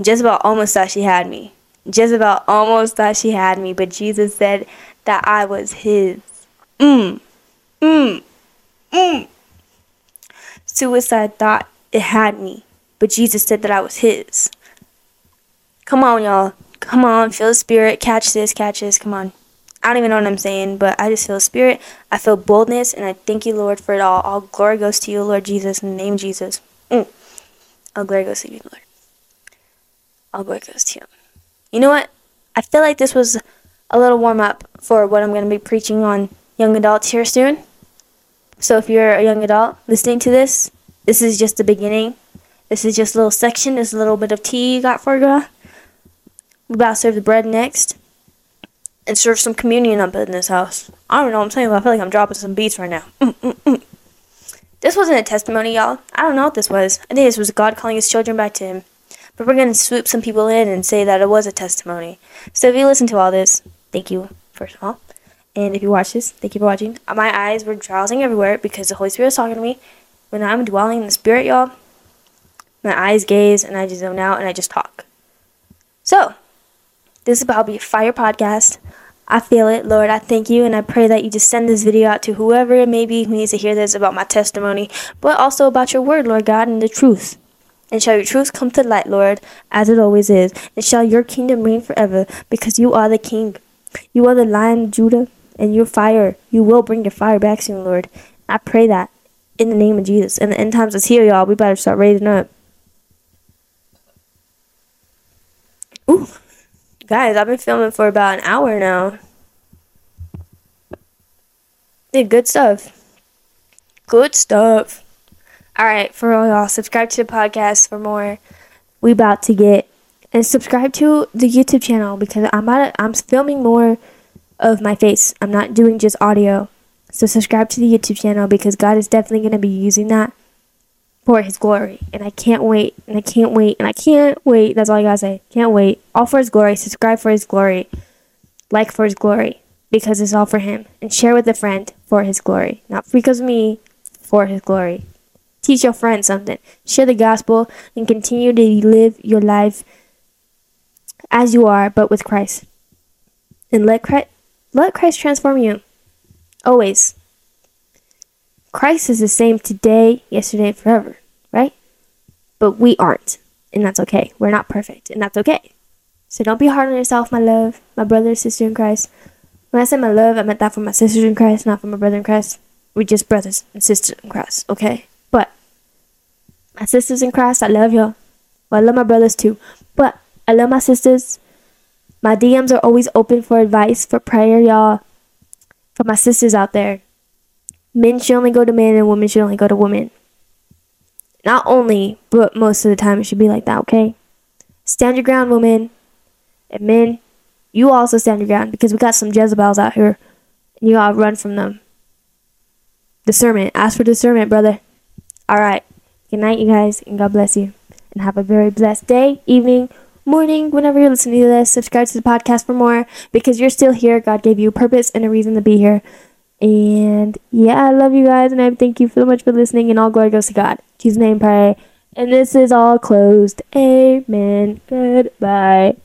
Jezebel almost thought she had me. Jezebel almost thought she had me, but Jesus said that I was his. Mm. Mm. Mm. Suicide thought it had me, but Jesus said that I was his. Come on, y'all. Come on, feel the spirit. Catch this, catch this. Come on. I don't even know what I'm saying, but I just feel spirit. I feel boldness, and I thank you, Lord, for it all. All glory goes to you, Lord Jesus, in the name of Jesus. Mm. All glory goes to you, Lord. All glory goes to you. You know what? I feel like this was a little warm up for what I'm going to be preaching on young adults here soon. So if you're a young adult listening to this, this is just the beginning. This is just a little section. This a little bit of tea you got for you. We're about to serve the bread next and serve some communion up in this house. I don't know what I'm saying, but I feel like I'm dropping some beats right now. Mm, mm, mm. This wasn't a testimony, y'all. I don't know what this was. I think this was God calling his children back to him. but we're going to swoop some people in and say that it was a testimony. So if you listen to all this, thank you, first of all. And if you watch this, thank you for watching. My eyes were drowsing everywhere because the Holy Spirit was talking to me. When I'm dwelling in the Spirit, y'all, my eyes gaze and I just zone out and I just talk. So, this is about be a fire podcast. I feel it, Lord. I thank you and I pray that you just send this video out to whoever it may be who needs to hear this about my testimony, but also about your word, Lord God, and the truth. And shall your truth come to light, Lord, as it always is. And shall your kingdom reign forever, because you are the king. You are the lion of Judah, and your fire. You will bring your fire back soon, Lord. I pray that in the name of Jesus. And the end times is here, y'all. We better start raising up. Ooh. Guys, I've been filming for about an hour now. Did good stuff. Good stuff. Alright, for all y'all, subscribe to the podcast for more. We about to get and subscribe to the YouTube channel because I'm about to, I'm filming more of my face. I'm not doing just audio. So subscribe to the YouTube channel because God is definitely going to be using that for his glory. And I can't wait. And I can't wait. And I can't wait. That's all I gotta say. Can't wait. All for his glory. Subscribe for his glory. Like for his glory. Because it's all for him. And share with a friend for his glory. Not because of me, for his glory. Teach your friend something. Share the gospel and continue to live your life as you are, but with Christ. And let Christ, let Christ transform you. Always. Christ is the same today, yesterday, and forever, right? But we aren't, and that's okay. We're not perfect, and that's okay. So don't be hard on yourself, my love, my brother sister in Christ. When I said my love, I meant that for my sisters in Christ, not for my brother in Christ. We're just brothers and sisters in Christ, okay? But my sisters in Christ, I love y'all. Well, I love my brothers too. But I love my sisters. My DMs are always open for advice, for prayer, y'all. For my sisters out there men should only go to men and women should only go to women. Not only, but most of the time it should be like that, okay? Stand your ground, women. And men, you also stand your ground because we got some Jezebels out here. And you gotta run from them. Discernment. Ask for discernment, brother. Alright. Good night, you guys, and God bless you. And have a very blessed day, evening, morning, whenever you're listening to this. Subscribe to the podcast for more because you're still here. God gave you a purpose and a reason to be here. And yeah, I love you guys, and I thank you so much for listening. And all glory goes to God. In Jesus' name, pray. And this is all closed. Amen. Goodbye.